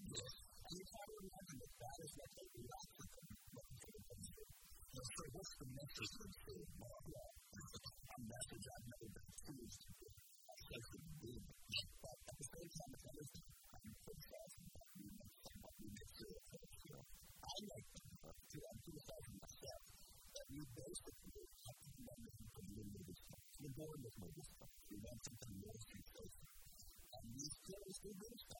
you gotta remember that that is what they left with them, what they were going through. And so what's the message that's being brought up? A message I've never been accused of being a sexy big. But at the same time, it's always I'm criticizing what we make and what we make sure of us. You know, I like to, to I'm criticizing myself that we basically have to do one thing for the little bit of stuff. We're born with no discipline. We want something more than safe. And we still do good stuff.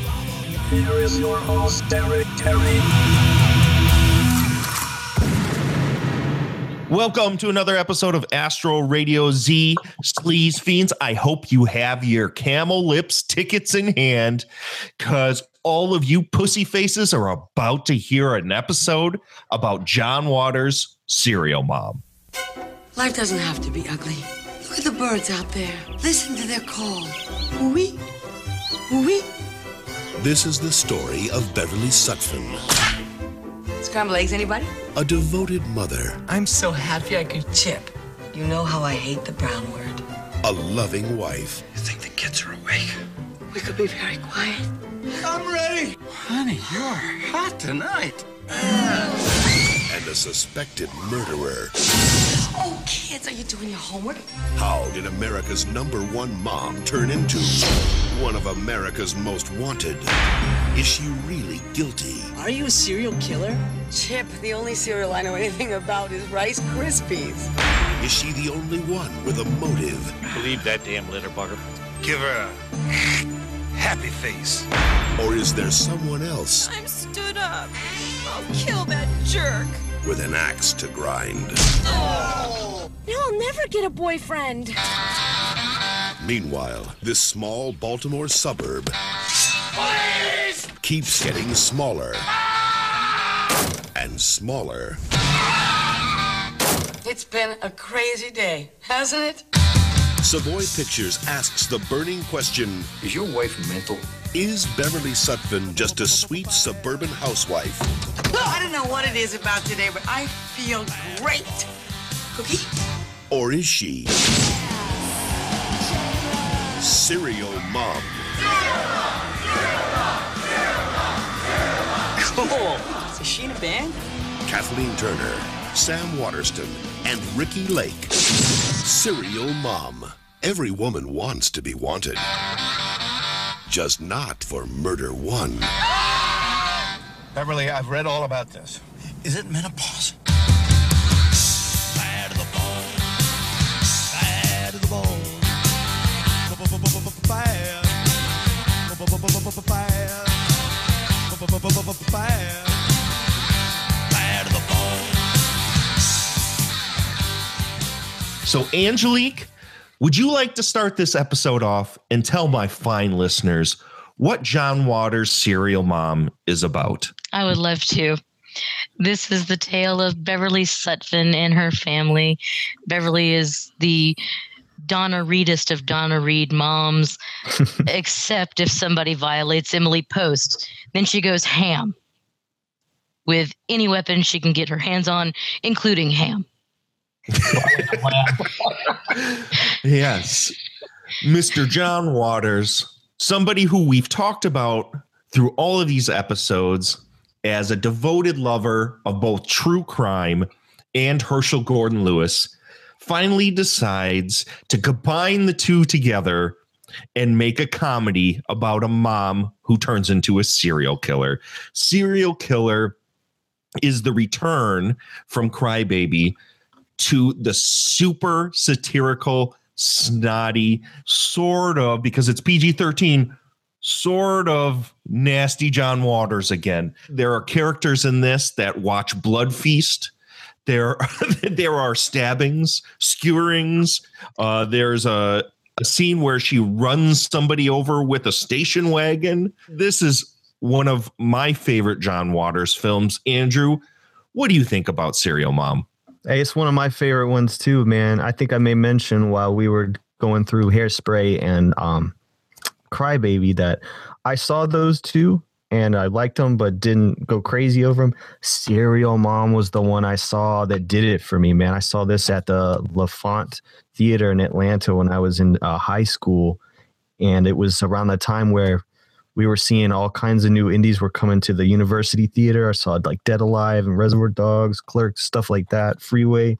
Here is your host, Derek Carey. Welcome to another episode of Astro Radio Z Sleaze Fiends. I hope you have your camel lips tickets in hand because all of you pussy faces are about to hear an episode about John Waters' Serial Mom. Life doesn't have to be ugly. Look at the birds out there. Listen to their call. Wee, wee. This is the story of Beverly Sutphin, Scrambled eggs, anybody? a devoted mother, I'm so happy I could chip. You know how I hate the brown word. a loving wife, You think the kids are awake? We could be very quiet. I'm ready. Honey, you're hot tonight. and a suspected murderer. Oh, kids, are you doing your homework? How did America's number one mom turn into one of America's most wanted? Is she really guilty? Are you a serial killer? Chip, the only cereal I know anything about is Rice Krispies. Is she the only one with a motive? Believe that damn litter bugger. Give her a happy face. Or is there someone else I'm stood up. I'll kill that jerk. With an axe to grind? Now I'll never get a boyfriend. Meanwhile, this small Baltimore suburb keeps getting smaller and smaller. It's been a crazy day, hasn't it? Savoy Pictures asks the burning question Is your wife mental? Is Beverly Sutphin just a sweet suburban housewife? Well, I don't know what it is about today, but I feel great. Cookie? Or is she serial mom? Cool. Is she in a band? Kathleen Turner, Sam Waterston, and Ricki Lake. Serial mom. Every woman wants to be wanted. Just not for murder one. Beverly, I've read all about this. Is it menopause? Bad to the bone. Bad to the bone. Bad. Bad. Bad. Bad to the bone. So, Angelique, would you like to start this episode off and tell my fine listeners what John Waters' Serial Mom is about? I would love to. This is the tale of Beverly Sutphin and her family. Beverly is the Donna Reedest of Donna Reed moms, except if somebody violates Emily Post. Then she goes ham with any weapon she can get her hands on, including ham. Yes. Mr. John Waters, somebody who we've talked about through all of these episodes as a devoted lover of both true crime and Herschell Gordon Lewis, finally decides to combine the two together and make a comedy about a mom who turns into a serial killer. Serial killer is the return from Crybaby to the super satirical, snotty, sort of, because it's PG 13, sort of nasty John Waters again. There are characters in this that watch Blood Feast. There, there are stabbings, skewerings. Uh, there's a, a scene where she runs somebody over with a station wagon. This is one of my favorite John Waters films. Andrew, what do you think about Serial Mom? Hey, it's one of my favorite ones too, man. I think I may mention while we were going through Hairspray and um, Crybaby that I saw those two and I liked them, but didn't go crazy over them. Serial Mom was the one I saw that did it for me, man. I saw this at the L'Enfant Theater in Atlanta when I was in uh, high school, and it was around the time where we were seeing all kinds of new indies were coming to the University Theater. I saw like Dead Alive and Reservoir Dogs, Clerks, stuff like that. Freeway.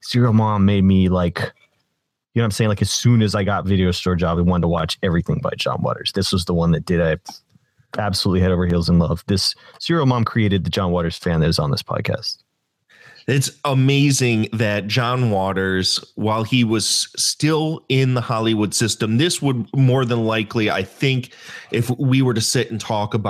Serial Mom made me like, you know what I'm saying? Like as soon as I got video store job, I wanted to watch everything by John Waters. This was the one that did. I absolutely head over heels in love. This Serial Mom created the John Waters fan that is on this podcast. It's amazing that John Waters, while he was still in the Hollywood system, this would more than likely, I think, if we were to sit and talk about